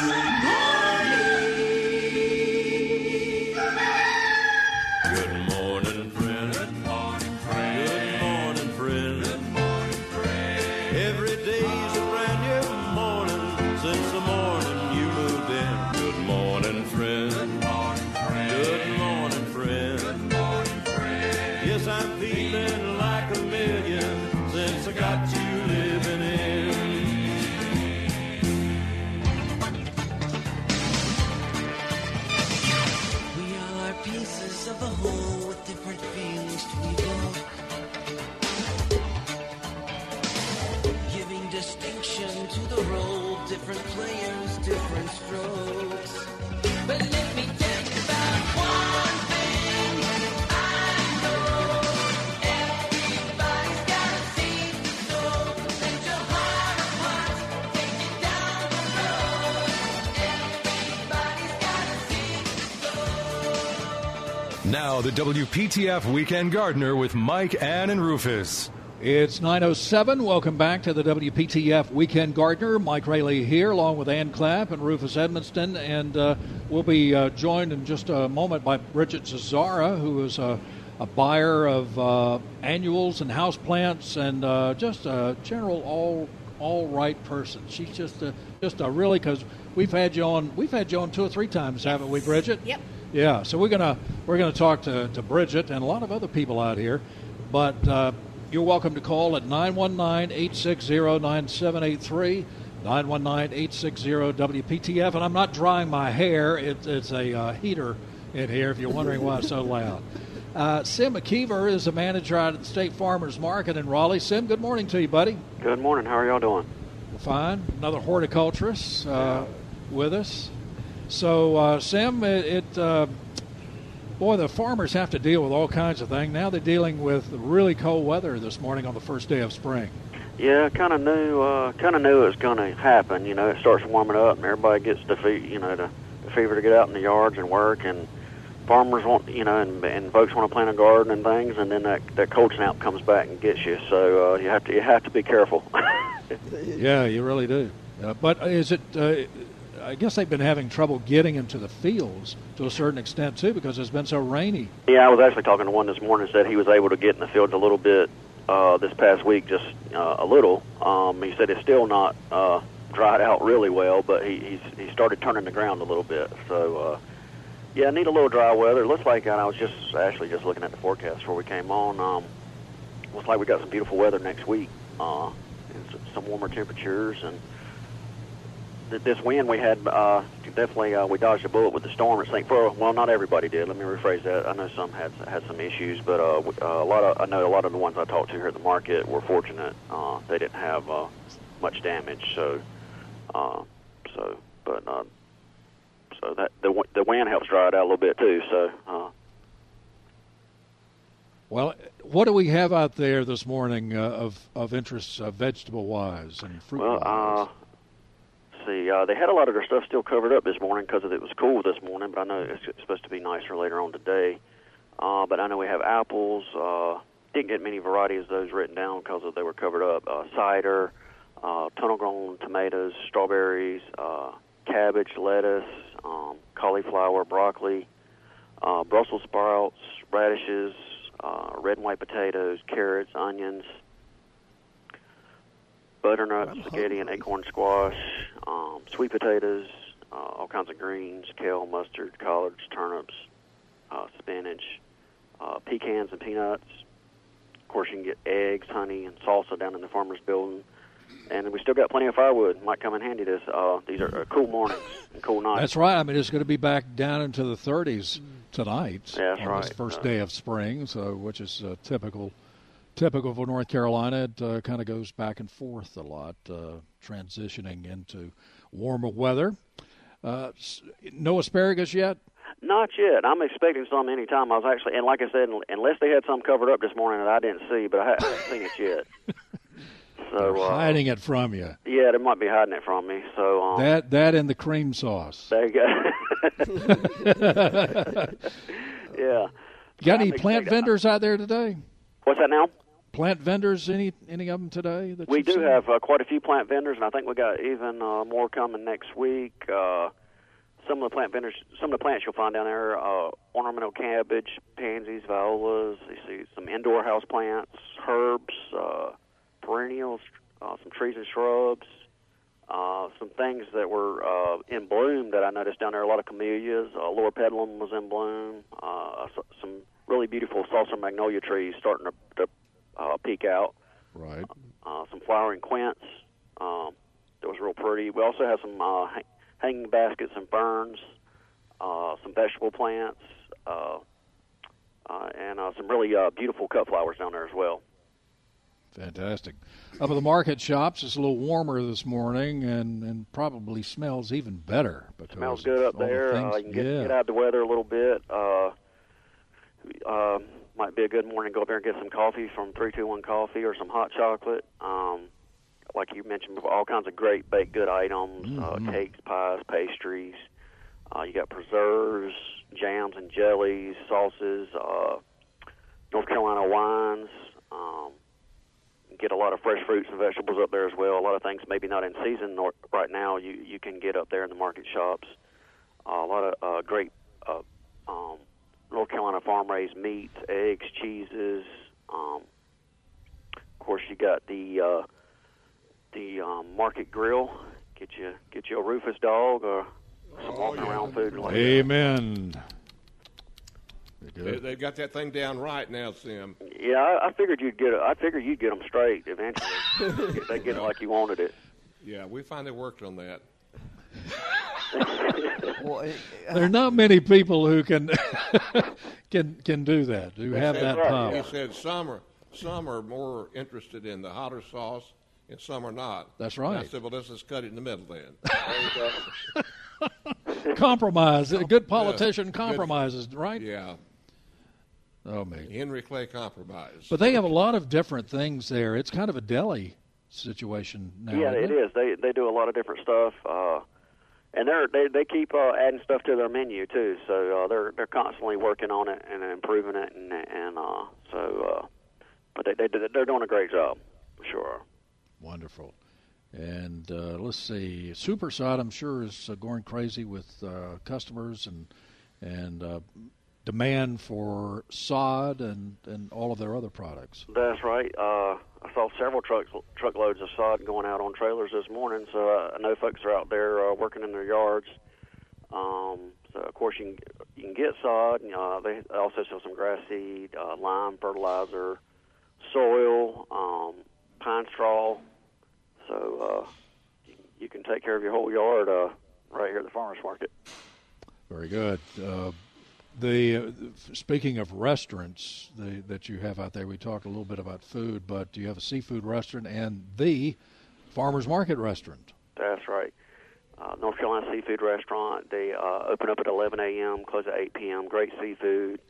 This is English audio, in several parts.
Good Now, the WPTF Weekend Gardener with Mike, Ann, and Rufus. It's 907. Welcome back to the WPTF Weekend Gardener. Mike Rayleigh here, along with Ann Clapp and Rufus Edmonston. And uh, we'll be uh, joined in just a moment by Bridget Cesara, who is a, a buyer of uh, annuals and houseplants and uh, just a general all all right person. She's just a, just a really, because we've had you on, we've had you on two or three times, haven't we, Bridget? Yep. Yeah, so we're gonna we're gonna talk to, to Bridget and a lot of other people out here, but uh, you're welcome to call at 919-860-9783, 919-860-WPTF, and I'm not drying my hair. It, it's a uh, heater in here. If you're wondering why it's so loud. Uh, Sim McKeever is the manager out at the State Farmers Market in Raleigh. Sim, good morning to you, buddy. Good morning. How are y'all doing? Fine. Another horticulturist uh, with us. So, uh, Sam, it, it uh, boy, the farmers have to deal with all kinds of things. Now they're dealing with really cold weather this morning on the first day of spring. Yeah, kind of knew, uh, kind of knew it was going to happen. You know, it starts warming up, and everybody gets the fe- you know, the, the fever to get out in the yards and work, and farmers want, you know, and, and folks want to plant a garden and things, and then that that cold snap comes back and gets you. So uh, you have to you have to be careful. Yeah, you really do. Uh, but is it? Uh, I guess they've been having trouble getting into the fields to a certain extent too, because it's been so rainy. Yeah, I was actually talking to one this morning. Said he was able to get in the fields a little bit uh, this past week, just uh, a little. Um, he said it's still not uh, dried out really well, but he he's, he started turning the ground a little bit. So uh, yeah, need a little dry weather. Looks like and I was just actually just looking at the forecast before we came on. Um, looks like we got some beautiful weather next week, uh, and some warmer temperatures and this wind we had uh, definitely uh, we dodged a bullet with the storm at St. Fur. Well, not everybody did. Let me rephrase that. I know some had had some issues, but uh, uh, a lot of I know a lot of the ones I talked to here at the market were fortunate. Uh, they didn't have uh, much damage. So, uh, so but uh, so that the the wind helps dry it out a little bit too. So. Uh, Well, what do we have out there this morning uh, of of interest, uh, vegetable wise and fruit Well, wise? uh, see, uh, they had a lot of their stuff still covered up this morning because it was cool this morning. But I know it's supposed to be nicer later on today. Uh, but I know we have apples. Uh, didn't get many varieties of those written down because they were covered up. Uh, cider, uh, tunnel-grown tomatoes, strawberries, uh, cabbage, lettuce, um, cauliflower, broccoli, uh, Brussels sprouts, radishes, uh, red and white potatoes, carrots, onions, butternut, spaghetti, and acorn squash, um, sweet potatoes, uh, all kinds of greens, kale, mustard, collards, turnips, uh, spinach, uh, pecans and peanuts. Of course, you can get eggs, honey, and salsa down in the farmer's building. And we still got plenty of firewood. Might come in handy. This uh, these are uh, cool mornings and cool nights. That's right. I mean, it's going to be back down into the 30s tonight Yeah, that's on this right. first Uh, day of spring, so which is uh, typical. Typical for North Carolina, it uh, kind of goes back and forth a lot, uh, transitioning into warmer weather. Uh, no asparagus yet. Not yet. I'm expecting some anytime. I was actually, and like I said, unless they had some covered up this morning that I didn't see, but I haven't seen it yet. So They're uh, hiding it from you. yeah, they might be hiding it from me. So um, That that and the cream sauce. there you go. yeah. You got any plant vendors out there today? What's that now? Plant vendors? Any any of them today? That We do seen? have uh, quite a few plant vendors, and I think we got even uh, more coming next week. Uh, some of the plant vendors, some of the plants you'll find down there: uh, ornamental cabbage, pansies, violas. You see some indoor house plants, herbs, uh, perennials, uh, some trees and shrubs. Uh, some things that were uh, in bloom that I noticed down there. A lot of camellias. Uh, Loropetalum was in bloom. Uh, s- some really beautiful saucer magnolia trees starting to, to uh, peek out right. uh, some flowering quince. Um, that was real pretty. We also have some uh, hang- hanging baskets and ferns, uh, some vegetable plants, uh, uh, and uh, some really uh, beautiful cut flowers down there as well. Fantastic. Up at the market shops, it's a little warmer this morning, and, and probably smells even better. Because Smells good up the there. things- Uh, you can get, yeah. get out the weather a little bit. Uh, uh, might be a good morning. to Go up there and get some coffee from Three Two One Coffee or some hot chocolate. Um, like you mentioned before, all kinds of great baked good items, Mhm. uh, cakes, pies, pastries. Uh, you got preserves, jams and jellies, sauces, uh, North Carolina wines. Um, get a lot of fresh fruits and vegetables up there as well. A lot of things maybe not in season nor, right now. You you can get up there in the market shops. Uh, a lot of uh, great uh, um, North Carolina farm raised meats, eggs, cheeses. Um, of course, you got the uh, the um, market grill. Get you get you a Rufus dog or some Oh, walking yeah. around food like. Amen. Very They, good. they got that thing down right now, Sim. Yeah, I, I figured you'd get. I figured you'd get them straight eventually. If they get it like you wanted it. Yeah, we finally worked on that. Well, it- There are not many people who can can can do that. Who have that right, power. He said some are some are more interested in the hotter sauce, and some are not. That's And I said, well, let's just cut it in the middle then. Compromise. A good politician compromises, right? yeah, Oh man. Henry Clay compromise. But they have a lot of different things there. It's kind of a deli situation now. Yeah, isn't it is. They they do a lot of different stuff, uh, and they're they they keep uh, adding stuff to their menu too. So uh, they're they're constantly working on it and improving it, and and uh, so uh, but they, they they're doing a great job, for sure. Wonderful. And uh, let's see, Super-Sod, I'm sure, is uh, going crazy with uh, customers and and uh, demand for sod and, and all of their other products. That's right. Uh, I saw several trucks truckloads of sod going out on trailers this morning. So I know folks are out there uh, working in their yards. Um, so of course you can you can get sod. Uh, they also sell some grass seed, uh, lime fertilizer, soil, um, pine straw. So uh, you, you can take care of your whole yard uh, right here at the farmers market. Very good. Uh, the speaking of restaurants the, that you have out there, we talked a little bit about food, but you have a seafood restaurant and the farmers market restaurant. That's right. Uh, North Carolina Seafood Restaurant. They uh, open up at 11 a.m., close at 8 p.m. Great seafood.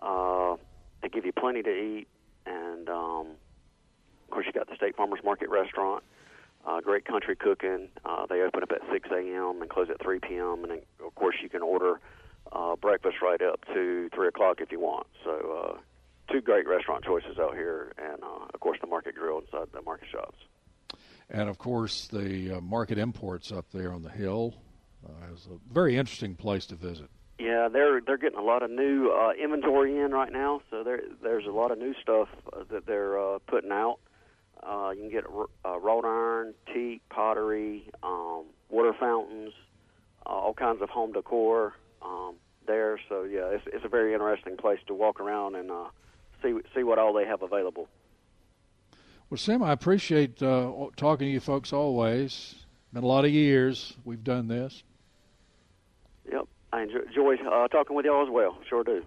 Uh, they give you plenty to eat, and um, of course you got the State Farmers Market Restaurant. Uh, great country cooking. Uh, they open up at 6 a.m. and close at 3 p.m. And then, of course you can order uh, breakfast right up to 3 o'clock if you want. So uh, two great restaurant choices out here, and uh, of course the Market Grill inside the market shops. And of course, the uh, market imports up there on the hill uh, is a very interesting place to visit. Yeah, they're they're getting a lot of new uh, inventory in right now. So there there's a lot of new stuff uh, that they're uh, putting out. Uh, you can get uh, wrought iron, teak, pottery, um, water fountains, uh, all kinds of home decor um, there. So yeah, it's it's a very interesting place to walk around and uh, see see what all they have available. Well, Sam, I appreciate uh, talking to you folks always. Been a lot of years we've done this. Yep, I enjoy, enjoy uh, talking with y'all as well. Sure do.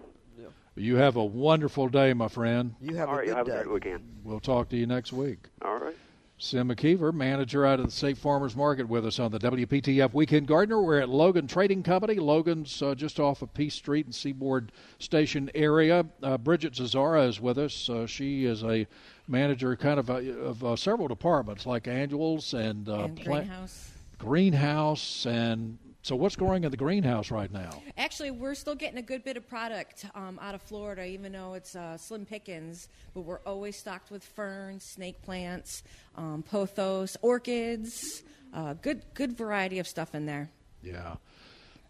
You have a wonderful day, my friend. you have all a right, good have a day. great weekend. We'll talk to you next week. All right. Sim McKeever, manager out of the State Farmers Market, with us on the WPTF Weekend Gardener. We're at Logan Trading Company. Logan's uh, just off of Peace Street and Seaboard Station area. Uh, Bridget Zazara is with us. Uh, she is a manager, kind of, uh, of uh, several departments like annuals and, uh, and plant- greenhouse. greenhouse and So what's growing in the greenhouse right now? Actually, we're still getting a good bit of product um, out of Florida, even though it's uh, slim pickings. But we're always stocked with ferns, snake plants, um, pothos, orchids. Uh, good, good variety of stuff in there. Yeah.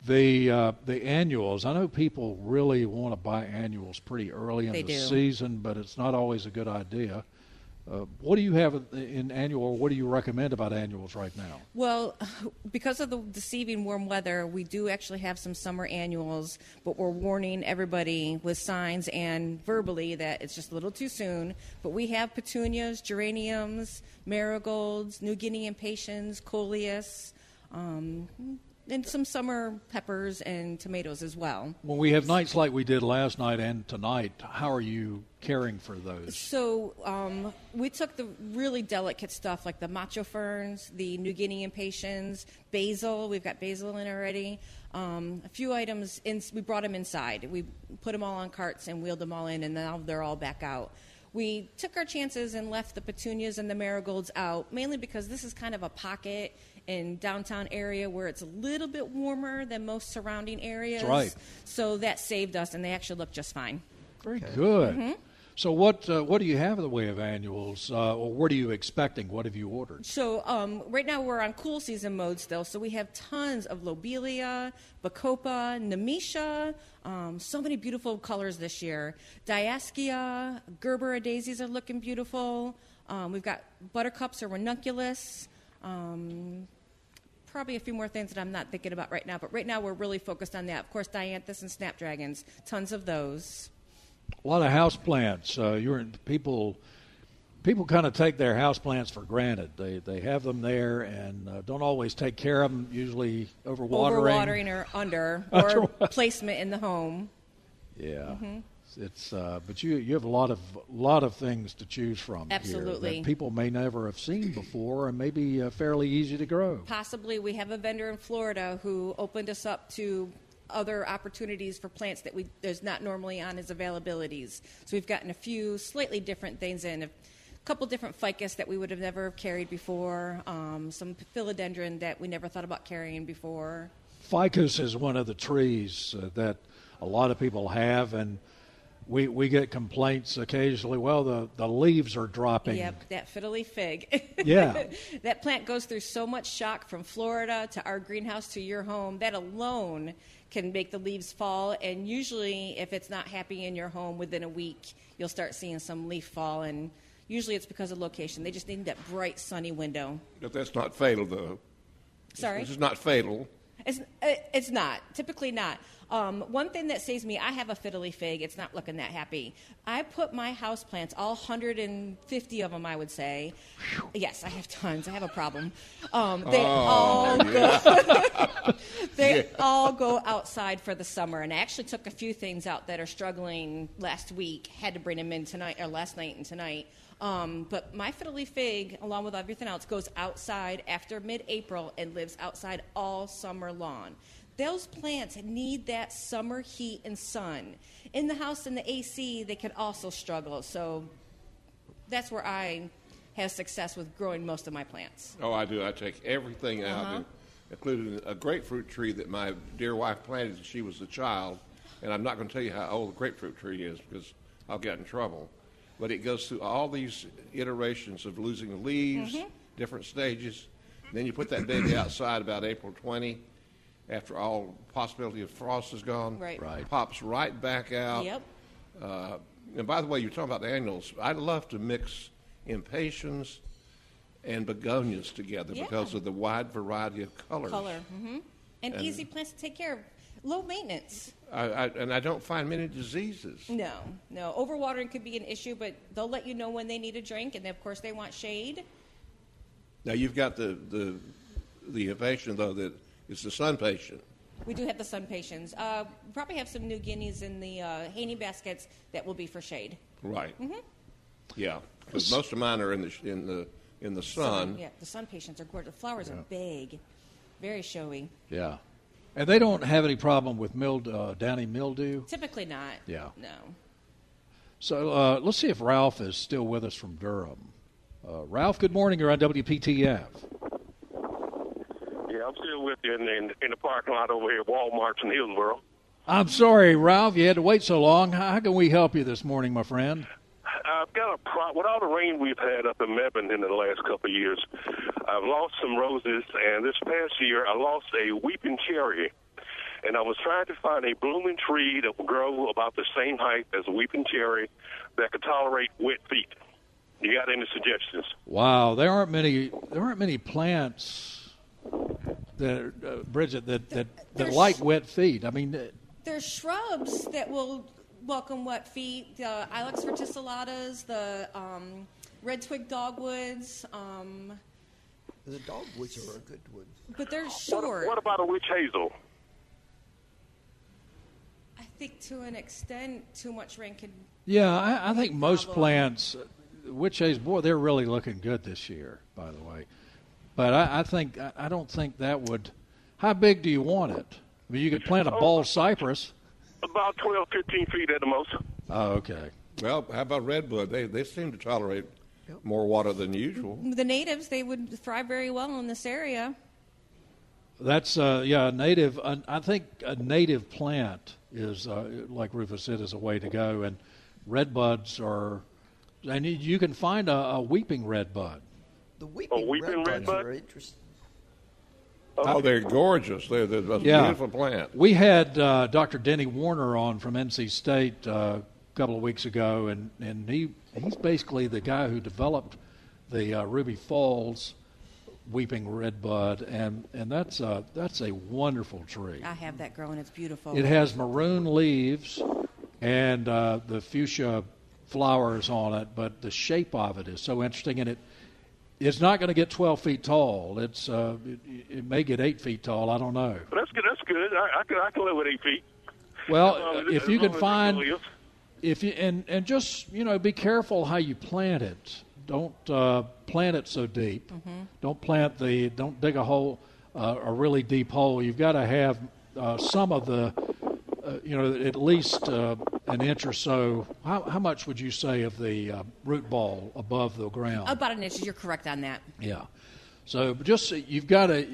The uh, the annuals. I know people really want to buy annuals pretty early in They the do. season, but it's not always a good idea. Uh, what do you have in annual? or What do you recommend about annuals right now? Well, because of the deceiving warm weather, we do actually have some summer annuals, but we're warning everybody with signs and verbally that it's just a little too soon. But we have petunias, geraniums, marigolds, New Guinea impatiens, coleus, um, and some summer peppers and tomatoes as well. When we have nights like we did last night and tonight, how are you caring for those? So um, we took the really delicate stuff like the macho ferns, the New Guinea impatiens, basil. We've got basil in already. Um, a few items. In, we brought them inside. We put them all on carts and wheeled them all in, and now they're all back out. We took our chances and left the petunias and the marigolds out, mainly because this is kind of a pocket in downtown area where it's a little bit warmer than most surrounding areas. right. So that saved us, and they actually look just fine. Very good. Mm-hmm. So what uh, what do you have in the way of annuals, uh, or what are you expecting? What have you ordered? So um, right now we're on cool season mode still. So we have tons of lobelia, bacopa, nemesia. Um, so many beautiful colors this year. Diascia, Gerbera daisies are looking beautiful. Um, we've got buttercups or ranunculus. Um, probably a few more things that I'm not thinking about right now. But right now we're really focused on that. Of course, dianthus and snapdragons. Tons of those. A lot of house plants. Uh, you're people. People kind of take their house plants for granted. They they have them there and uh, don't always take care of them. Usually overwatering. Overwatering or under, or placement in the home. Yeah. It's uh, but you you have a lot of lot of things to choose from here Absolutely. that people may never have seen before and maybe uh, fairly easy to grow. Possibly, we have a vendor in Florida who opened us up to other opportunities for plants that we there's not normally on his availabilities. So we've gotten a few slightly different things in. A couple different ficus that we would have never carried before. Um, some philodendron that we never thought about carrying before. Ficus is one of the trees uh, that a lot of people have, and we we get complaints occasionally. Well, the the leaves are dropping. Yep, that fiddly fig. Yeah. that plant goes through so much shock from Florida to our greenhouse to your home. That alone can make the leaves fall. And usually, if it's not happy in your home within a week, you'll start seeing some leaf fall. And usually, it's because of location. They just need that bright, sunny window. But that's not fatal, though. Sorry? This is not fatal. It's, it's not. Typically not. Um, one thing that saves me, I have a fiddly fig. It's not looking that happy. I put my house plants, all 150 of them, I would say. Yes, I have tons. I have a problem. Um, they all go. they all go outside for the summer. And I actually took a few things out that are struggling last week. Had to bring them in tonight or last night and tonight. Um, but my fiddly fig, along with everything else, goes outside after mid-April and lives outside all summer long. Those plants need that summer heat and sun. In the house in the AC, they can also struggle. So that's where I have success with growing most of my plants. Oh, I do. I take everything out, Uh-huh. including a grapefruit tree that my dear wife planted when she was a child. And I'm not going to tell you how old the grapefruit tree is because I'll get in trouble. But it goes through all these iterations of losing the leaves, Mm-hmm. different stages. Then you put that baby outside about April 20, after all possibility of frost is gone. Right. Right. Pops right back out. Yep. Uh, and by the way, you're talking about the annuals. I love to mix impatiens and begonias together Yeah. because of the wide variety of colors. Color. Mm-hmm. And, And- easy plants to take care of. Low maintenance. I, I, and I don't find many diseases. No, no. Overwatering could be an issue, but they'll let you know when they need a drink, and of course they want shade. Now you've got the the the impatient though that is the sun patient. We do have the SunPatiens. Uh, we probably have some New Guineas in the uh, Haney baskets that will be for shade. Right. Mm-hmm. Yeah, because most of mine are in the in the in the sun. Yeah, the SunPatiens are gorgeous. The flowers are big, very showy. Yeah. And they don't have any problem with mild, uh, downy mildew. Typically not. Yeah. No. So uh, let's see if Ralph is still with us from Durham. Uh, Ralph, good morning. You're on WPTF. Yeah, Yeah, I'm still with you in, in, in the parking lot over here at Walmart in Hillsborough. I'm sorry, Ralph, you had to wait so long. How how can we help you this morning, my friend? I've got a pro- with all the rain we've had up in Mebane in the last couple of years. I've lost some roses, and this past year I lost a weeping cherry. And I was trying to find a blooming tree that would grow about the same height as a weeping cherry that could tolerate wet feet. You got any suggestions? Wow, there aren't many. There aren't many plants that uh, Bridget that that, that like wet feet. I mean, uh, There's shrubs that will welcome wet feet. The Ilex verticillatas, the um, red twig dogwoods, um, The dogwoods are a good wood. but they're short. what about a witch hazel? I think to an extent, too much rain could. yeah, I, I think most problem. plants, uh, witch hazel, boy, they're really looking good this year. By the way, but I, I think I, I don't think that would. How big do you want it? I mean, you could plant a bald cypress. About 12, 15 feet at the most. Oh, okay. Well, how about redwood? They they seem to tolerate more water than usual. The natives, they would thrive very well in this area. That's uh, yeah, a native. Uh, I think a native plant is uh, like Rufus said is a way to go, and redbuds are, and you- you can find a, a weeping redbud. The weeping, weeping redbuds redbud? are interesting. Oh, they're gorgeous. They're, they're a Yeah. beautiful plant. We had uh, Dr. Denny Werner on from NC State uh, a couple of weeks ago, and, and he he's basically the guy who developed the uh, Ruby Falls weeping redbud, and and that's a that's a wonderful tree. I have that growing. It's beautiful. It has maroon leaves and uh, the fuchsia flowers on it, but the shape of it is so interesting, and it it's not going to get 12 feet tall. It's uh, it, it may get eight feet tall. I don't know. But that's good. That's good. I, I, can, I can live with eight feet. Well, As as- if you can find if you and and just you know be careful how you plant it. Don't uh, plant it so deep. Don't plant the. Don't dig a hole, uh, a really deep hole. You've got to have uh, some of the, uh, you know, at least uh, an inch or so. How, how much would you say of the uh, root ball above the ground? About an inch. You're correct on that. Yeah. So just you've got to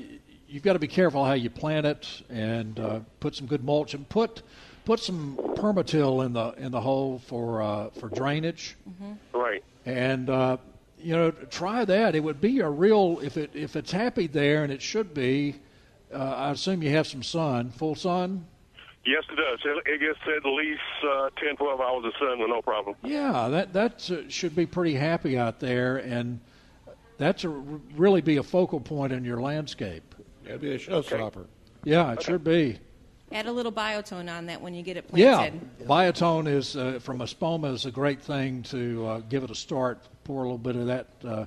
you've got to be careful how you plant it and uh, put some good mulch and put put some PermaTill in the in the hole for uh, for drainage Right. and uh, you know try that. It would be a real if it if it's happy there and it should be. Uh, I assume you have some sun, full sun. Yes, it does. It, it gets at least uh, 10, 12 hours of sun with no problem. Yeah, that that uh, should be pretty happy out there, and that's a really be a focal point in your landscape. That'd be a showstopper. Yeah, it should be. Add a little biotone on that when you get it planted. Yeah, biotone is uh, from Espoma is a great thing to uh, give it a start. Pour a little bit of that uh,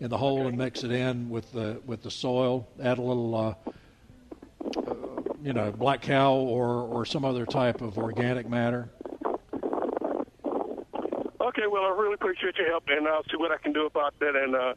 in the hole and mix it in with the with the soil. Add a little, uh, you know, Black Kow or or some other type of organic matter. Okay, well, I really appreciate your help, and I'll see what I can do about that. And uh,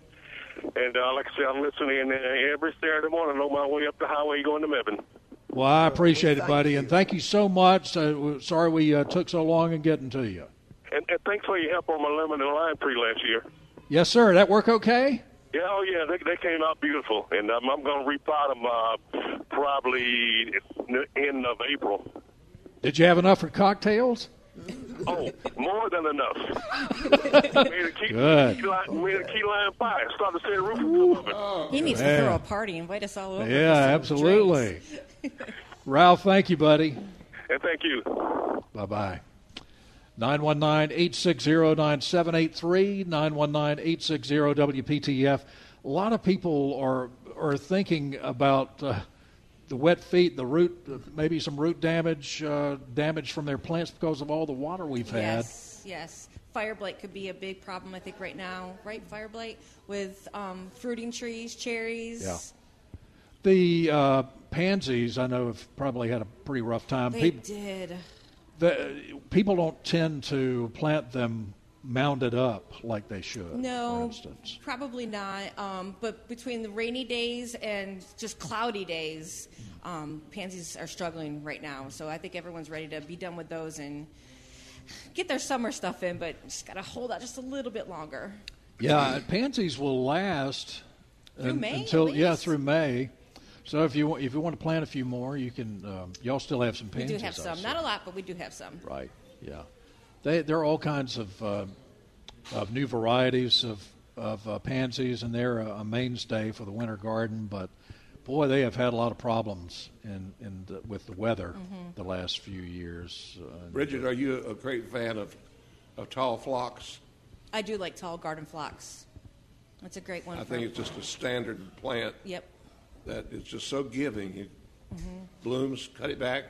and uh, like I said, I'm listening uh, every Saturday morning on my way up the highway going to Mebane. Well, I appreciate it, buddy, you. and thank you so much. Uh, sorry we uh, took so long in getting to you. And, and thanks for your help on my lemon and lime tree last year. Yes, sir. That work okay? Yeah, oh yeah, they, they came out beautiful, and um, I'm going to repot them uh, probably end of April. Did you have enough for cocktails? Oh, more than enough. made a key, Good. Key lime, made a key lime pie. Started to say the roof on top of it. He needs to throw a party. Invite us all over. Yeah, absolutely. Ralph, thank you, buddy. And thank you. Bye bye. 919 860 9783, 919 860 WPTF. A lot of people are, are thinking about uh, the wet feet, the root, maybe some root damage, uh, damage from their plants because of all the water we've had. Yes, yes. Fire blight could be a big problem, I think, right now, right? Fire blight with um, fruiting trees, cherries. Yeah. The uh, pansies, I know, have probably had a pretty rough time. They Peop- did. The, people don't tend to plant them mounded up like they should. No, probably not. Um, but between the rainy days and just cloudy days, um, pansies are struggling right now. So I think everyone's ready to be done with those and get their summer stuff in, but just got to hold out just a little bit longer. Yeah, pansies will last Through un- May, until yeah through May. So if you if you want to plant a few more, you can. Um, y'all still have some pansies. We pansies. do have some. Not a lot, but we do have some. Right. Yeah. They there are all kinds of uh, of new varieties of of uh, pansies, and they're a, a mainstay for the winter garden. But boy, they have had a lot of problems in in the, with the weather Mm-hmm. the last few years. Uh, Bridget, are you a great fan of, of tall phlox? I do like tall garden phlox. That's a great one. I for- think it's just a standard plant Yep. That is just so giving. It blooms, cut it back,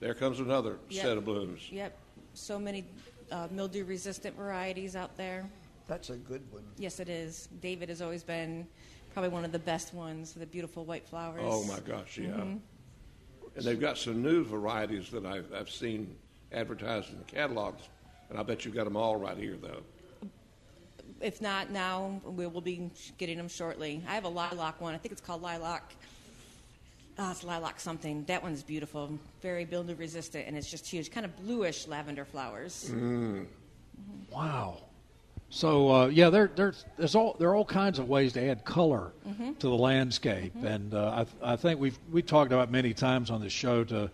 there comes another Mm-hmm. Yep. set of blooms. Yep. So many uh, mildew resistant varieties out there. That's a good one. Yes, it is. David has always been probably one of the best ones with the beautiful white flowers. Oh my gosh, yeah. Mm-hmm. And they've got some new varieties that I've, I've seen advertised in the catalogs, and I bet you've got them all right here, though. If not now, we will be getting them shortly. I have a lilac one. I think it's called lilac. Oh, it's lilac something. That one's beautiful, very mildew resistant, and it's just huge, kind of bluish lavender flowers. Wow. So uh, yeah, there there's there's all there are all kinds of ways to add color Mm-hmm. to the landscape, and uh, I I think we've we talked about many times on this show to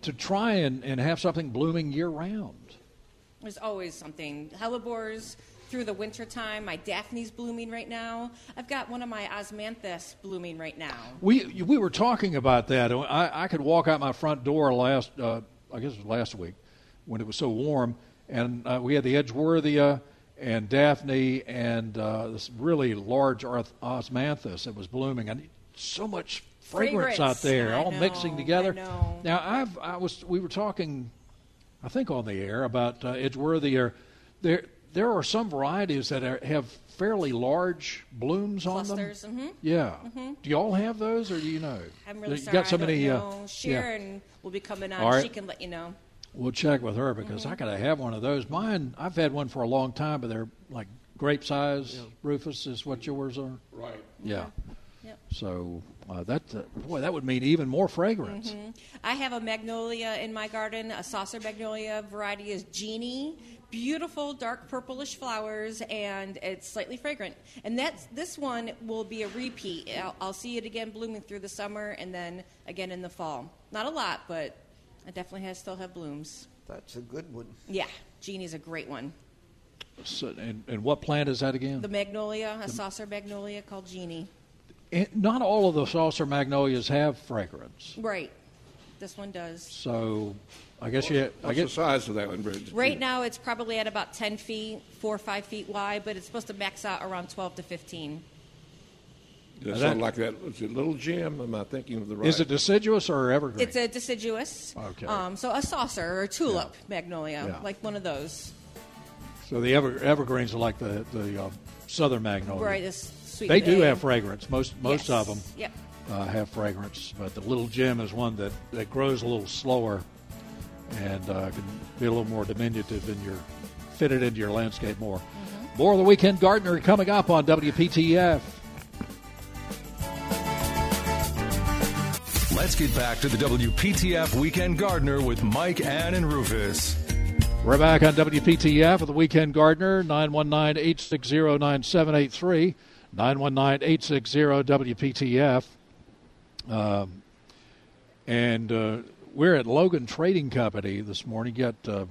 to try and, and have something blooming year round. There's always something. Hellebores through the winter time. My Daphne's blooming right now. I've got one of my osmanthus blooming right now. We we were talking about that. I, I could walk out my front door last uh, I guess it was last week when it was so warm, and uh, we had the Edgeworthia and Daphne and uh, this really large arth- osmanthus that was blooming, and so much fragrance, out there, I all mixing together. I know. Now I've I was we were talking, I think on the air about uh, Edgeworthia. There there are some varieties that are, have fairly large blooms on them. Clusters. Mm-hmm. Yeah. Do you all have those, or do you know? I'm really you sorry. got so I don't many. know. Uh, yeah. Sharon will be coming on. All right. She can let you know. We'll check with her because Mm-hmm. I gotta have one of those. Mine, I've had one for a long time, but they're like grape size. Rufus is what yours are. Right. Yeah. Yep. So uh, that uh, boy, that would mean even more fragrance. Mm-hmm. I have a magnolia in my garden. A saucer magnolia variety is Genie. Beautiful dark purplish flowers, and it's slightly fragrant. And that's this one will be a repeat. I'll, I'll see it again blooming through the summer, and then again in the fall. Not a lot, but it definitely has still have blooms. That's a good one. Yeah, Genie's a great one. So, and, and what plant is that again? The magnolia, a saucer magnolia called Genie. And not all of the saucer magnolias have fragrance. Right. This one does. So I guess you. I What's the guess size of that one, Bridget? Right now, it's probably at about 10 feet, four or five feet wide, but it's supposed to max out around 12 to 15. Does it That- sound like that? Is it Little Gem? Am I thinking of the right? is it deciduous or evergreen? It's a deciduous. Okay. Um, so a saucer or a tulip magnolia, Yeah. like one of those. so the ever, evergreens are like the the uh, southern magnolia. Right, this sweet. They do bay. have fragrance. Most most Yes. of them Yep. Uh, have fragrance, but the little gem is one that, that grows a little slower and uh, can be a little more diminutive in your fitted into your landscape more. Mm-hmm. More of the weekend gardener coming up on WPTF. Let's get back to the WPTF Weekend Gardener with Mike, Ann, and Rufus. We're back on WPTF with the Weekend Gardener, 919 860 9783, 919 860 WPTF. Um, and uh, we're at Logan Trading Company this morning. Got, uh,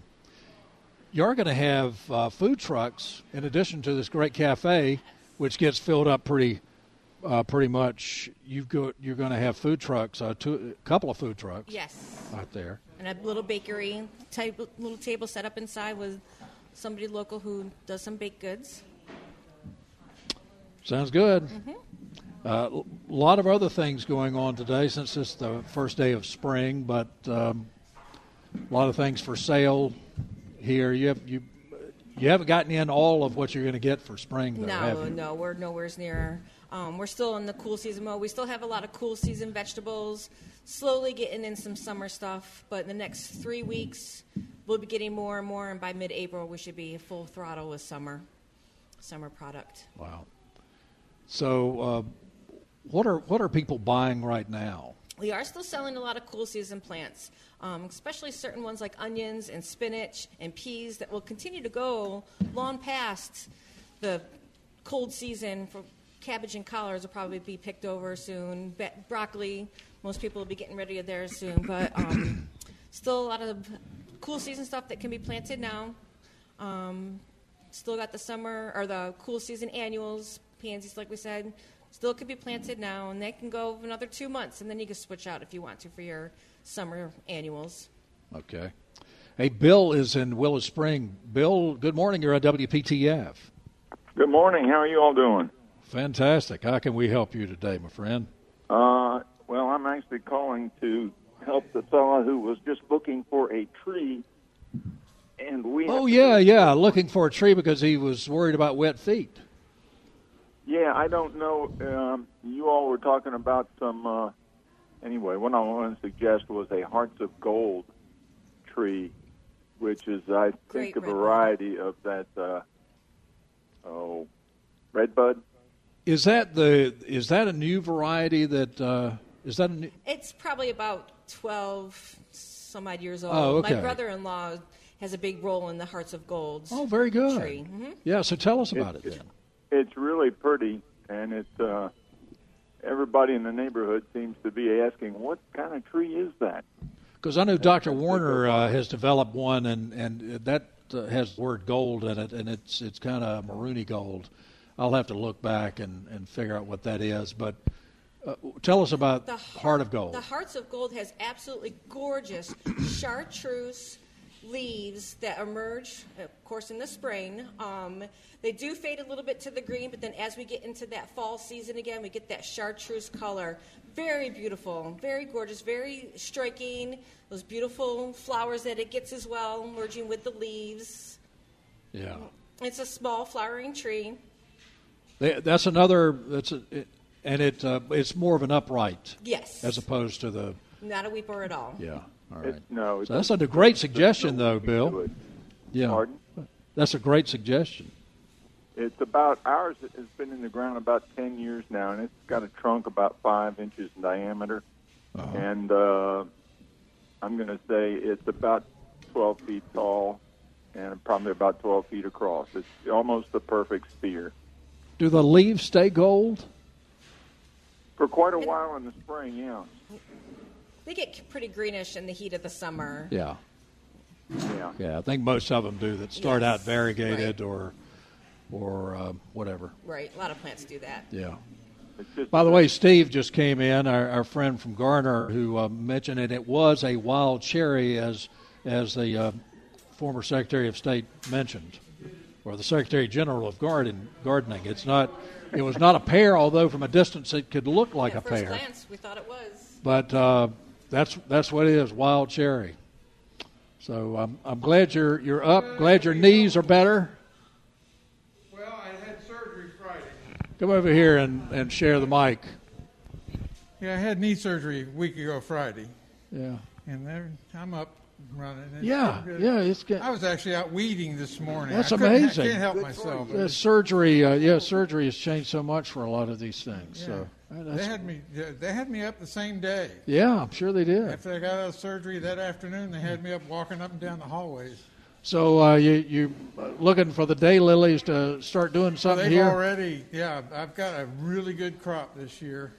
you're going to have uh, food trucks in addition to this great cafe, which gets filled up pretty. Uh, pretty much, you've got you're going to have food trucks, uh, two, a couple of food trucks Yes. out there. And a little bakery, type, little table set up inside with somebody local who does some baked goods. Sounds good. Mm-hmm. Uh, a lot of other things going on today since it's the first day of spring, but um, a lot of things for sale here. You have, you you haven't gotten in all of what you're going to get for spring, though, No, no, we're nowhere near. Um, we're still in the cool season mode. We still have a lot of cool season vegetables. Slowly getting in some summer stuff, but in the next three weeks, we'll be getting more and more. And by mid-April, we should be full throttle with summer, summer product. Wow. So, uh, what are what are people buying right now? We are still selling a lot of cool season plants, um, especially certain ones like onions and spinach and peas that will continue to go long past the cold season for cabbage and collards will probably be picked over soon. Be- broccoli, most people will be getting ready to theirs soon. But um, still a lot of cool season stuff that can be planted now. Um, still got the summer or the cool season annuals, pansies, like we said. Still could be planted now, and they can go another two months, and then you can switch out if you want to for your summer annuals. Okay. Hey, Bill is in Willow Spring. Bill, good morning. You're on WPTF. Good morning. How are you all doing? Fantastic. How can we help you today, my friend? Uh, well, I'm actually calling to help the fellow who was just looking for a tree, and we. Oh, yeah, yeah. Looking for a tree because he was worried about wet feet. Yeah, I don't know. Um, you all were talking about some. Uh, anyway, what I want to suggest was a hearts of gold tree, which is, I think, Great a redbud. variety of that. Uh, oh, redbud. Is that the is that a new variety that uh, is that a new, It's probably about 12 some odd years old. Oh, okay. My brother in law has a big role in the Hearts of Gold Oh, very good. tree. hmm Yeah, so tell us about it It's- then. It's really pretty, and it's uh, everybody in the neighborhood seems to be asking, "What kind of tree is that?" Because I know Dr. Werner uh, has developed one, and and that uh, has the word gold in it, and it's it's kind of maroony gold. I'll have to look back and, and figure out what that is. But uh, tell us about The Heart of Gold. The Hearts of Gold has absolutely gorgeous chartreuse leaves that emerge, of course, in the spring. Um, they do fade a little bit to the green, but then as we get into that fall season again, we get that chartreuse color. Very beautiful, very gorgeous, very striking. Those beautiful flowers that it gets as well, merging with the leaves. yeah, It's a small flowering tree. They- that's another. That's a, it, and it uh, it's more of an upright Yes. as opposed to the Not a weeper at all. yeah. All right. It's, no, So that's a great suggestion, though, Bill. Yeah, Pardon? that's a great suggestion. It's about ours It's been in the ground about ten years now, and it's got a trunk about five inches in diameter, Uh-huh. and uh, I'm going to say it's about twelve feet tall, and probably about twelve feet across. It's almost the perfect sphere. Do the leaves stay gold? For quite a while in the spring, yeah, They get pretty greenish in the heat of the summer. Yeah. yeah. Yeah, I think most of them do that start Yes, out variegated right. or or uh, whatever. Right. A lot of plants do that. Yeah. By the way, Steve just came in, our, our friend from Garner, who uh, mentioned it. It was a wild cherry, as as the uh, former Secretary of State mentioned, or the Secretary General of Garden Gardening. It's not. It was not a pear, although from a distance it could look like At a first pear. glance, we thought it was. But uh, that's that's what it is, wild cherry. So I'm I'm glad you're you're up. Glad your knees are better. Well, I had surgery Friday. Come over here and, and share the mic. Yeah, I had knee surgery a week ago Friday, Yeah. and there, I'm up and running. It's Yeah, yeah, it's good. I was actually out weeding this morning. That's I amazing. I can't help Good myself. Yeah, surgery, uh, yeah, surgery has changed so much for a lot of these things. Yeah. So uh, they that's, had me. They had me up the same day. yeah, I'm sure they did. After I got out of surgery that afternoon, they had me up walking up and down the hallways. So uh, you you looking for the day lilies to start doing So something they've here? already, yeah, I've got a really good crop this year,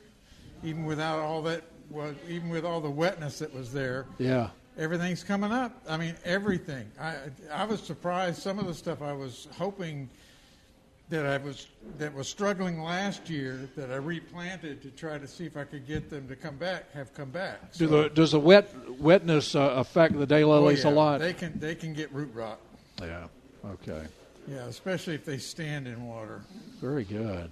even without all that, well, even with all the wetness that was there. Yeah, Everything's coming up. I mean, everything. I I was surprised. Some of the stuff I was hoping that I was that was struggling last year that I replanted to try to see if I could get them to come back have come back. Do the does the wet wetness uh, affect the oh, daylilies yeah, a lot? They can they can get root rot. yeah. Okay. Yeah, especially if they stand in water. Very good.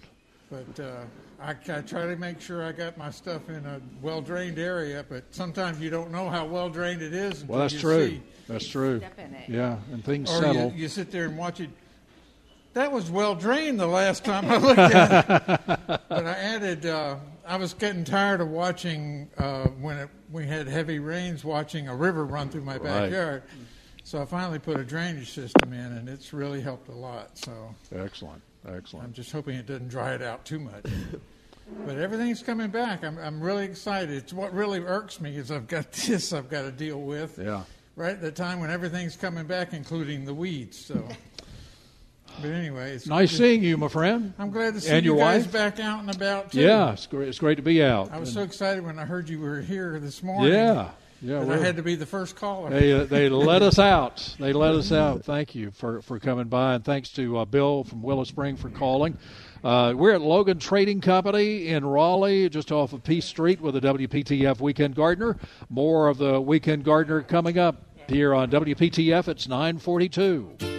But uh, I, I try to make sure I got my stuff in a well drained area. But sometimes you don't know how well drained it is. Until Well, that's you true. See. That's true. Step in it. Yeah, and things Or settle. you, you sit there and watch it. That was well drained the last time I looked at it. but I added. Uh, I was getting tired of watching uh, when it, we had heavy rains, watching a river run through my Right. backyard. So I finally put a drainage system in, and it's really helped a lot. So Excellent. Excellent. I'm just hoping it doesn't dry it out too much. but everything's coming back. I'm, I'm really excited. It's what really irks me is I've got this I've got to deal with Yeah. right at the time when everything's coming back, including the weeds. So But anyway, it's Nice seeing you, my friend. I'm glad to see and you guys wife. back out and about too. Yeah, it's great. It's great to be out. I was And- so excited when I heard you were here this morning. Yeah, yeah. I had to be the first caller. They uh, they let us out. They let us out. Thank you for, for coming by, and thanks to uh, Bill from Willow Spring for calling. Uh, we're at Logan Trading Company in Raleigh, just off of Peace Street, with the WPTF Weekend Gardener. More of the Weekend Gardener coming up here on WPTF. It's nine forty-two.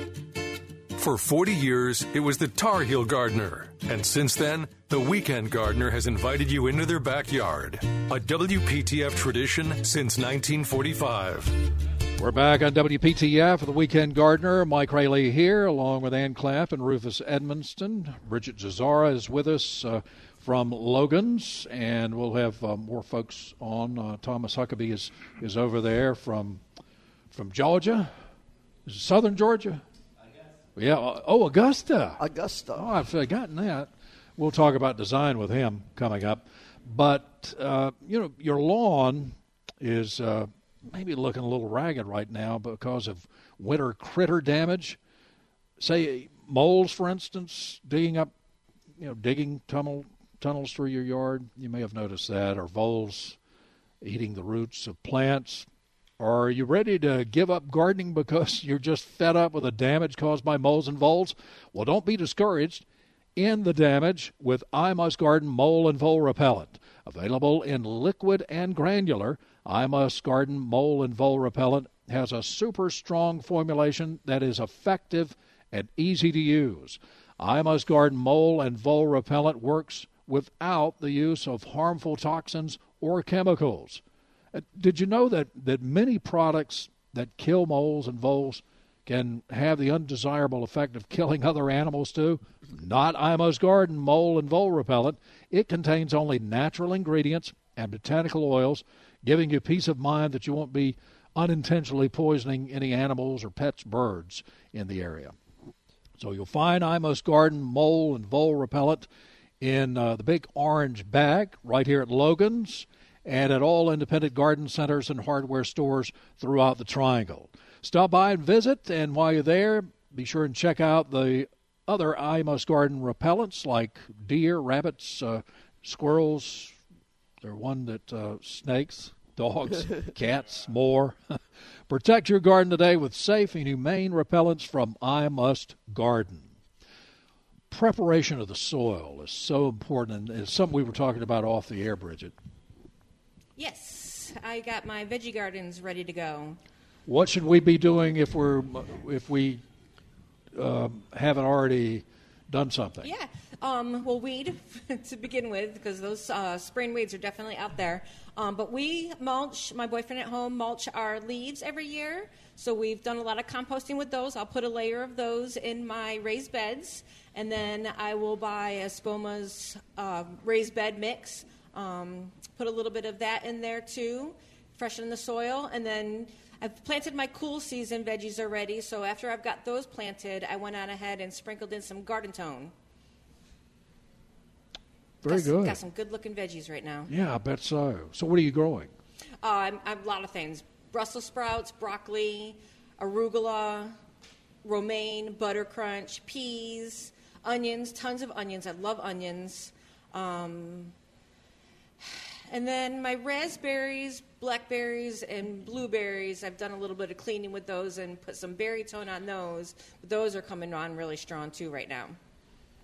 For 40 years, it was the Tar Heel Gardener. And since then, the Weekend Gardener has invited you into their backyard. A WPTF tradition since 1945. We're back on WPTF for the Weekend Gardener. Mike Raley here, along with Ann Clapp and Rufus Edmisten. Bridget Zazara is with us uh, from Logan's, and we'll have uh, more folks on. Uh, Thomas Huckabee is, is over there from from Georgia, Southern Georgia. Yeah. uh, Oh, Augusta. Augusta. Oh, I've forgotten that. We'll talk about design with him coming up. But, uh, you know, your lawn is uh, maybe looking a little ragged right now because of winter critter damage. Say, moles, for instance, digging up, you know, digging tunnel, tunnels through your yard. You may have noticed that. Or voles eating the roots of plants. Are you ready to give up gardening because you're just fed up with the damage caused by moles and voles? Well, don't be discouraged. End the damage with I Must Garden Mole and Vole Repellent. Available in liquid and granular, I Must Garden Mole and Vole Repellent has a super strong formulation that is effective and easy to use. I Must Garden Mole and Vole Repellent works without the use of harmful toxins or chemicals. Did you know that, that many products that kill moles and voles can have the undesirable effect of killing other animals too? Not I Must Garden mole and vole repellent. It contains only natural ingredients and botanical oils, giving you peace of mind that you won't be unintentionally poisoning any animals or pets, birds in the area. So you'll find I Must Garden mole and vole repellent in uh, the big orange bag right here at Logan's and at all independent garden centers and hardware stores throughout the Triangle. Stop by and visit, and while you're there, be sure and check out the other I Must Garden repellents like deer, rabbits, uh, squirrels. There's one that uh, snakes, dogs, cats, more. Protect your garden today with safe and humane repellents from I Must Garden. Preparation of the soil is so important, and it's something we were talking about off the air, Bridget. Yes, I got my veggie gardens ready to go. What should we be doing if we're if we um, haven't already done something? Yeah. Um, well, weed to begin with, because those uh, spring weeds are definitely out there. Um, but we mulch, my boyfriend at home mulch our leaves every year. So we've done a lot of composting with those. I'll put a layer of those in my raised beds. And then I will buy Espoma's uh, raised bed mix. Um, put a little bit of that in there too, freshen the soil. And then I've planted my cool season veggies already. So after I've got those planted, I went on ahead and sprinkled in some Garden-tone. Very got some, good. Got some good looking veggies right now. Yeah, I bet so. So, what are you growing? Uh, I'm, I'm a lot of things: Brussels sprouts, broccoli, arugula, romaine, butter crunch, peas, onions, tons of onions. I love onions. Um, and then my raspberries, blackberries, and blueberries. I've done a little bit of cleaning with those and put some Berry-tone on those. But those are coming on really strong too right now.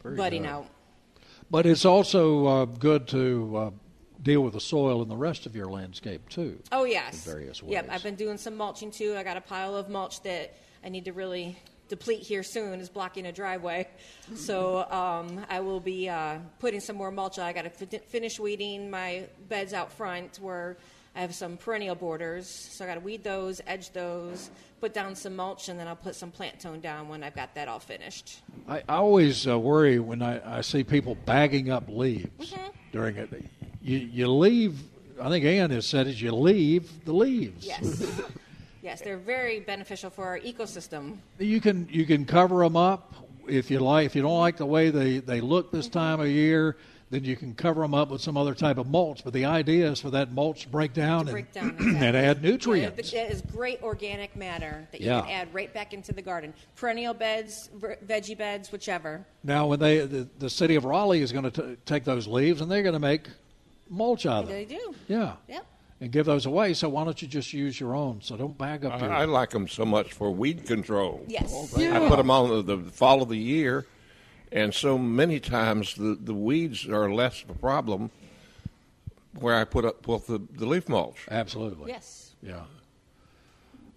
Very Budding good. out. But it's also uh, good to uh, deal with the soil and the rest of your landscape too. Oh yes. In various Yep. I've been doing some mulching too. I got a pile of mulch that I need to really deplete here soon. Is blocking a driveway, so um, I will be uh, putting some more mulch. I got to fi- finish weeding my beds out front where I have some perennial borders. So I got to weed those, edge those, put down some mulch, and then I'll put some Plant-tone down when I've got that all finished. I, I always uh, worry when I, I see people bagging up leaves Mm-hmm. during it. You, you leave, I think Ann has said, is you leave the leaves. Yes. yes, they're very beneficial for our ecosystem. You can you can cover them up if you like. If you don't like the way they, they look this mm-hmm. time of year, then you can cover them up with some other type of mulch. But the idea is for that mulch to break down, To break and, down, exactly. and add Yeah, nutrients. That is great organic matter that you can add right back into the garden. Perennial beds, veggie beds, whichever. Now, when they the, the city of Raleigh is going to take those leaves and they're going to make mulch out of them. They do. Yeah. Yep. And give those away. So why don't you just use your own? So don't bag up I, your. I like them so much for weed control. Yes. Yeah. I put them on the, the fall of the year, and so many times the, the weeds are less of a problem where I put up put the, the leaf mulch, Absolutely. Yes. Yeah.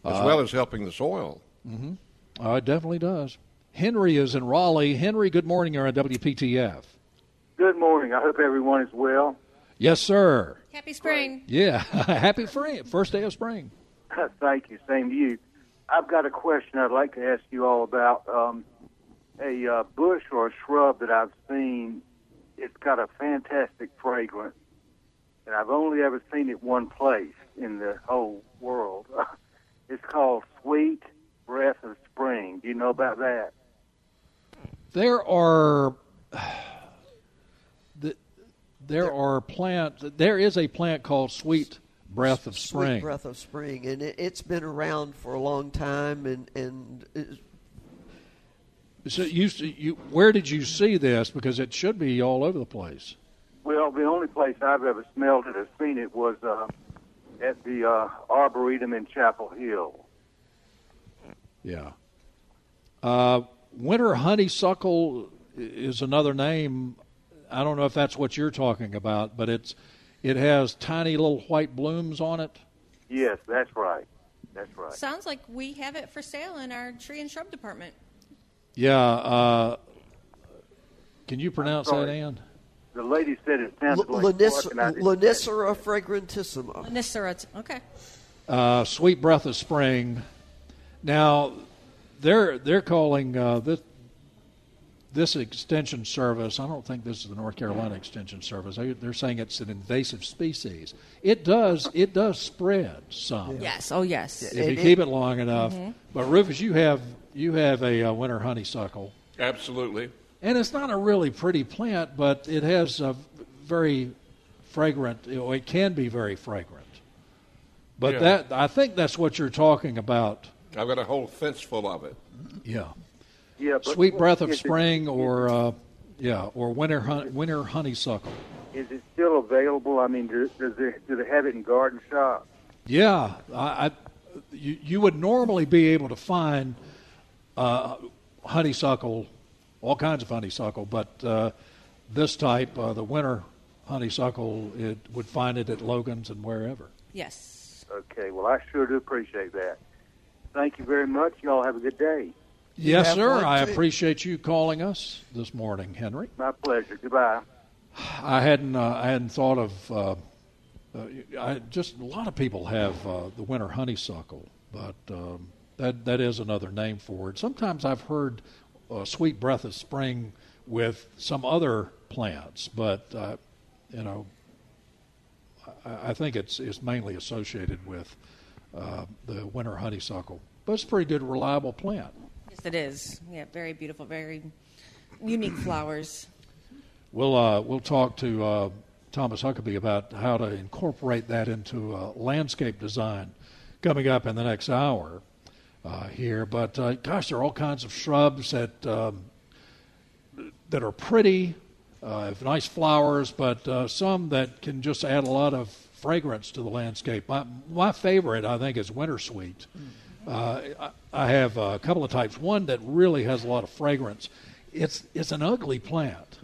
as Uh, well as helping the soil. Mm-hmm. Oh, it definitely does. Henry is in Raleigh. Henry, good morning. You're on WPTF. Good morning. I hope everyone is well. Yes, sir. Happy spring. Yeah. Happy spring. First day of spring. Thank you. Same to you. I've got a question I'd like to ask you all about. Um, a uh, bush or a shrub that I've seen, it's got a fantastic fragrance, and I've only ever seen it one place in the whole world. it's called Sweet Breath of Spring. Do you know about that? There are the, there are plant there is a plant called sweet breath of spring. Sweet breath of spring, and it, it's been around for a long time, and and So you, you where did you see this? Because it should be all over the place. Well, the only place I've ever smelled it or seen it was uh, at the uh, Arboretum in Chapel Hill. Yeah. Uh, winter honeysuckle is another name. I don't know if that's what you're talking about, but it's it has tiny little white blooms on it. Yes, that's right. That's right. Sounds like we have it for sale in our tree and shrub department. Yeah. Uh, can you pronounce that, sorry. Ann? The lady said it sounded like Lanis- bark, and I didn't- Lonicera fragrantissima. Nisera. Okay. uh, Sweet Breath of Spring. Now, they're they're calling uh, this this extension service. I don't think this is the North Carolina Extension Service. They, they're saying it's an invasive species. It does it does spread some. Yes. Oh, yes. If you keep it long enough. But Rufus, you have you have a uh, winter honeysuckle, Absolutely. and it's not a really pretty plant, but it has a very fragrant. It can be very fragrant. But Yeah. that I think that's what you're talking about. I've got a whole fence full of it. Yeah. Yeah, but Sweet breath of is it- spring, or uh, yeah, or winter hun- winter honeysuckle. Is it still available? I mean, do, does it, do they have it in garden shops? Yeah, I, I you, you would normally be able to find uh, honeysuckle, all kinds of honeysuckle, but uh, this type, uh, the winter honeysuckle, it would find it at Logan's and wherever. Yes. Okay, well, I sure do appreciate that. Thank you very much. Y'all have a good day. Yes, sir. I appreciate you calling us this morning, Henry. My pleasure. Goodbye. I hadn't uh, I hadn't thought of. Uh, uh, I just a lot of people have uh, the winter honeysuckle, but um, that that is another name for it. Sometimes I've heard sweet breath of spring with some other plants, but uh, you know, I, I think it's it's mainly associated with uh, the winter honeysuckle. But it's a pretty good, reliable plant. Yes, it is. Yeah, very beautiful, very unique flowers. We'll uh, we'll talk to uh, Thomas Huckabee about how to incorporate that into uh, landscape design coming up in the next hour uh, here. But uh, gosh, there are all kinds of shrubs that um, that are pretty, uh, have nice flowers, but uh, some that can just add a lot of fragrance to the landscape. My, my favorite, I think, is winter sweet. Uh, I, have a couple of types. One that really has a lot of fragrance. It's it's an ugly plant.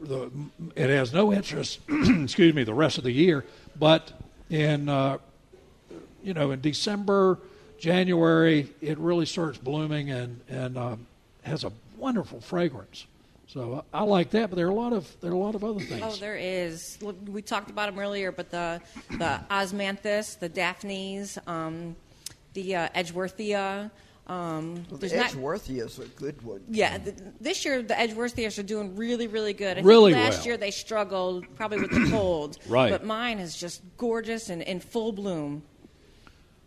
The, it has no interest, excuse me, the rest of the year. But in uh, you know in December, January, it really starts blooming and and um, has a wonderful fragrance. So I, I like that. But there are a lot of there are a lot of other things. Oh, there is. We talked about them earlier, but the the osmanthus, the daphnes, um, the uh, edgeworthia. Um, Well, the Edgeworthia is a good one. Yeah, th- this year the Edgeworthias are doing really, really good. I Really think last well. year they struggled probably with the cold. Right. But mine is just gorgeous and in full bloom.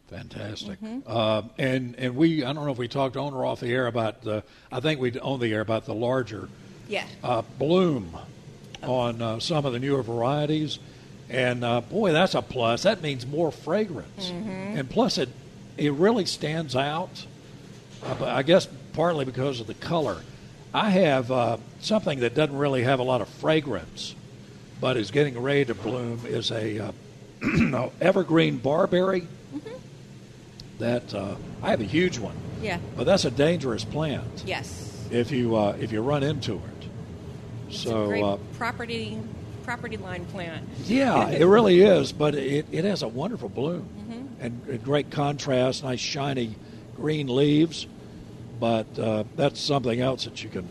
Fantastic. Mhm. Uh, and and we I don't know if we talked on or off the air about the I think we on the air about the larger Yeah. uh, bloom on uh, some of the newer varieties, and uh, boy, that's a plus. That means more fragrance, Mhm. and plus it it really stands out. Uh, I guess partly because of the color. I have uh, something that doesn't really have a lot of fragrance, but is getting ready to bloom. Is a uh, no, evergreen barberry. That uh, I have a huge one, Yeah. but that's a dangerous plant Yes. if you uh, if you run into it. It's So a great uh, property property line plant. yeah, it really is. But it, it has a wonderful bloom Mhm. And a great contrast, nice shiny green leaves. But uh, that's something else that you can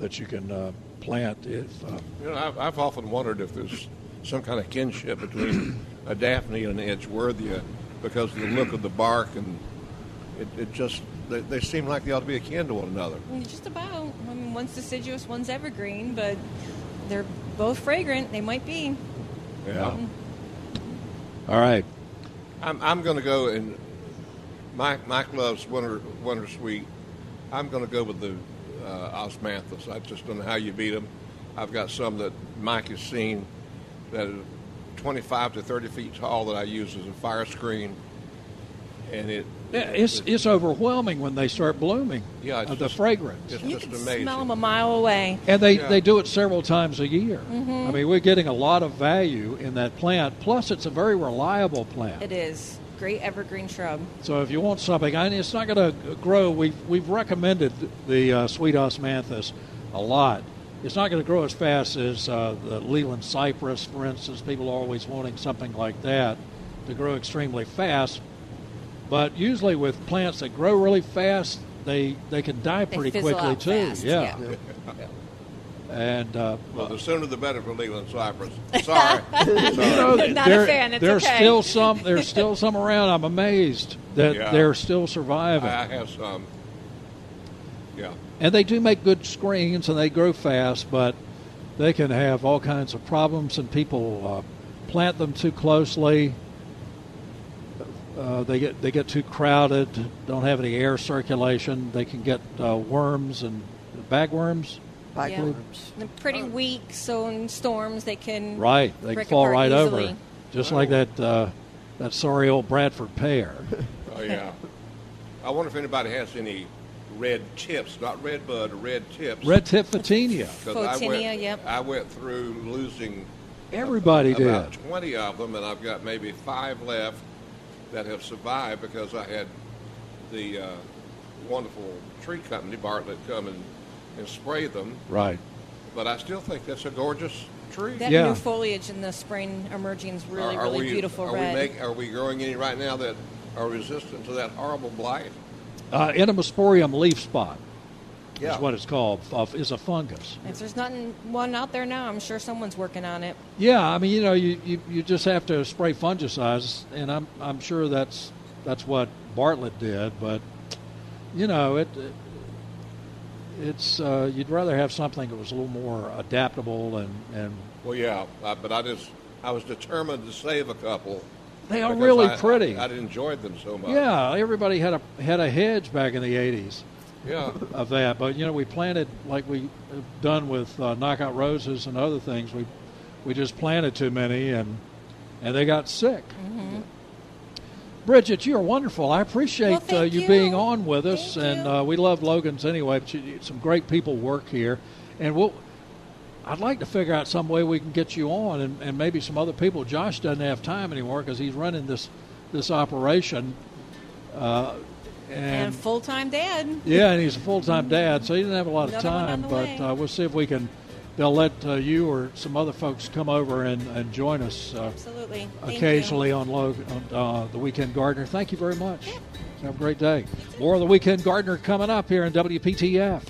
that you can uh, plant if. Uh, You know, I've, I've often wondered if there's some kind of kinship between a Daphne and an Edgeworthia because of the look of the bark and it, it just they, they seem like they ought to be akin to one another. Just about. I mean, one's deciduous, one's evergreen, but they're both fragrant. They might be. Yeah. All right. I'm, I'm going to go and Mike Mike loves winter winter sweet. I'm going to go with the uh, osmanthus. I just don't know how you beat them. I've got some that Mike has seen that are 25 to 30 feet tall that I use as a fire screen, and it it's it's overwhelming when they start blooming. Yeah, it's uh, the just- fragrance. it's You just can amazing. smell them a mile away. And they, Yeah. they do it several times a year. Mhm. I mean, we're getting a lot of value in that plant. Plus, it's a very reliable plant. It is great evergreen shrub. So if you want something, and it's not going to grow. We've we've recommended the uh, sweet osmanthus a lot. It's not going to grow as fast as uh, the Leyland cypress, for instance. People are always wanting something like that to grow extremely fast. But usually with plants that grow really fast, they they can die pretty fizzle quickly out too. fast, yeah. yeah. And uh, well, the sooner the better for Leyland cypress. Sorry, you know, Not a fan, it's there's okay. still some. There's still some around. I'm amazed that Yeah. they're still surviving. I have some. Yeah. And they do make good screens and they grow fast, but they can have all kinds of problems, and people uh, plant them too closely. Uh, they get they get too crowded, don't have any air circulation. They can get uh, worms and bagworms. Yeah. They're pretty weak, so in storms they can Right, they break fall right easily. over, just like that uh, that sorry old Bradford pear. Oh yeah. I wonder if anybody has any red tips, not red bud, red tips. Red tip photinia. 'Cause I went, yep. I went through losing Everybody about did. 20 of them, and I've got maybe five left that have survived because I had the uh, wonderful tree company, Bartlett, come and, and spray them. Right. But I still think that's a gorgeous tree. That new foliage in the spring emerging is really, Are- are really we- beautiful are red. We make, are we growing any right now that are resistant to that horrible blight? Uh, Entomosporium leaf spot Yeah. is what it's called. Uh, is a fungus. if there's nothing one out there now, I'm sure someone's working on it. Yeah, I mean, you know, you, you, you just have to spray fungicides, and I'm I'm sure that's that's what Bartlett did, but you know, it, it it's uh, you'd rather have something that was a little more adaptable and and Well, yeah, uh, but I just I was determined to save a couple. They are really I- pretty. I, would enjoyed them so much. yeah, everybody had a had a hedge back in the '80s. Yeah. of that, but you know, we planted like we have done with uh, knockout roses and other things. We we just planted too many, and and they got sick. Mm-hmm. Bridget, you are wonderful. I appreciate Well, uh, you, you. being on with us, and uh, we love Logan's anyway. But you, some great people work here, and we'll. I'd like to figure out some way we can get you on, and, and maybe some other people. Josh doesn't have time anymore because he's running this this operation, uh, And, and full time dad. yeah, and he's a full time dad, so he didn't have a lot of Another on time. But uh, we'll see if we can. They'll let uh, you or some other folks come over and, and join us uh, Absolutely. Thank occasionally on, Log- on uh, the Weekend Gardener. Thank you very much. Have a great day. More of the Weekend Gardener coming up here in WPTF.